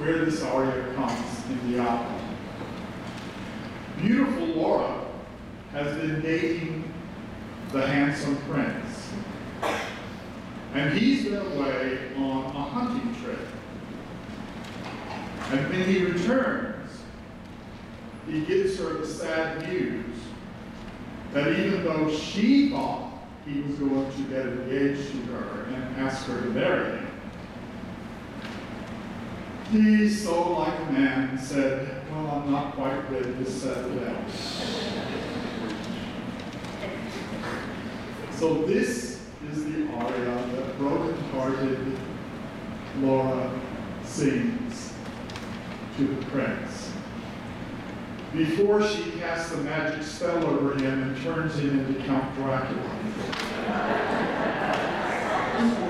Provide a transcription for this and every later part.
where this aria comes in the opera. Beautiful Laura has been dating the handsome prince. And he's been away on a hunting trip. And when he returns, he gives her the sad news that even though she thought he was going to get engaged to her and ask her to marry him, he, so like a man, said, Well, I'm not quite ready to settle down. So this is the aria that broken-hearted Laura sings to the prince. Before she casts a magic spell over him and turns him into Count Dracula.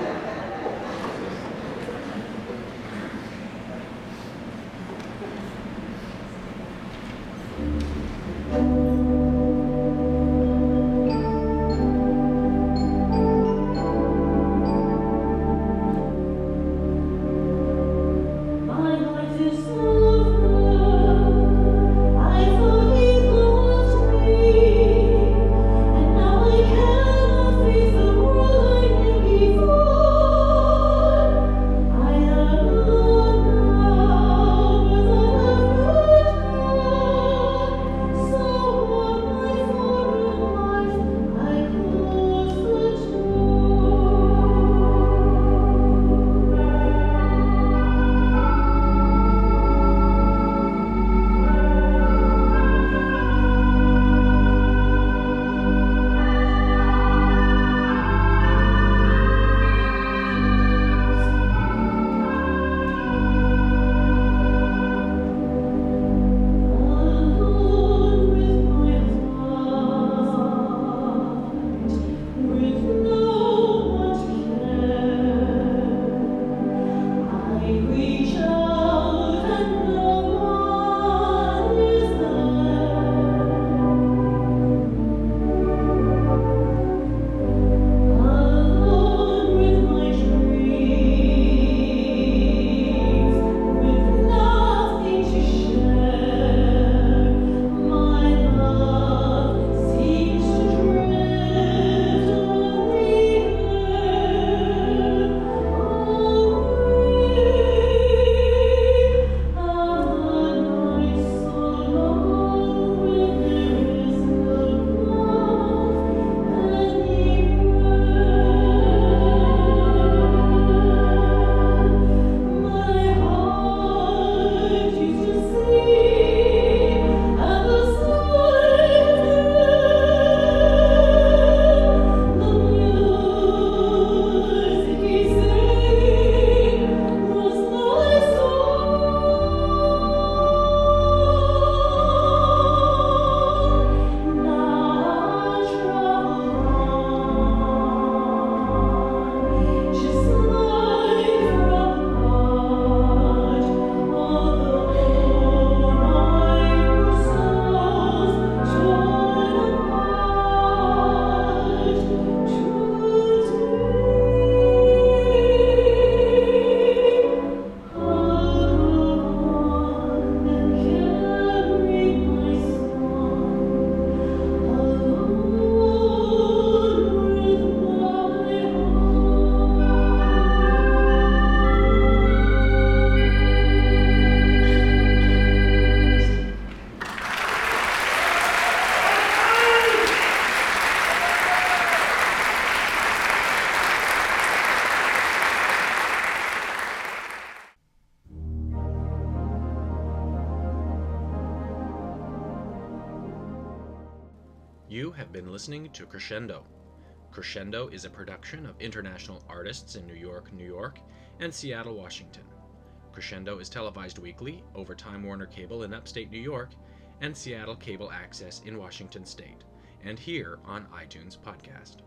You have been listening to Crescendo. Crescendo is a production of international artists in New York, New York, and Seattle, Washington. Crescendo is televised weekly over Time Warner Cable in upstate New York and Seattle Cable Access in Washington State, and here on iTunes Podcast.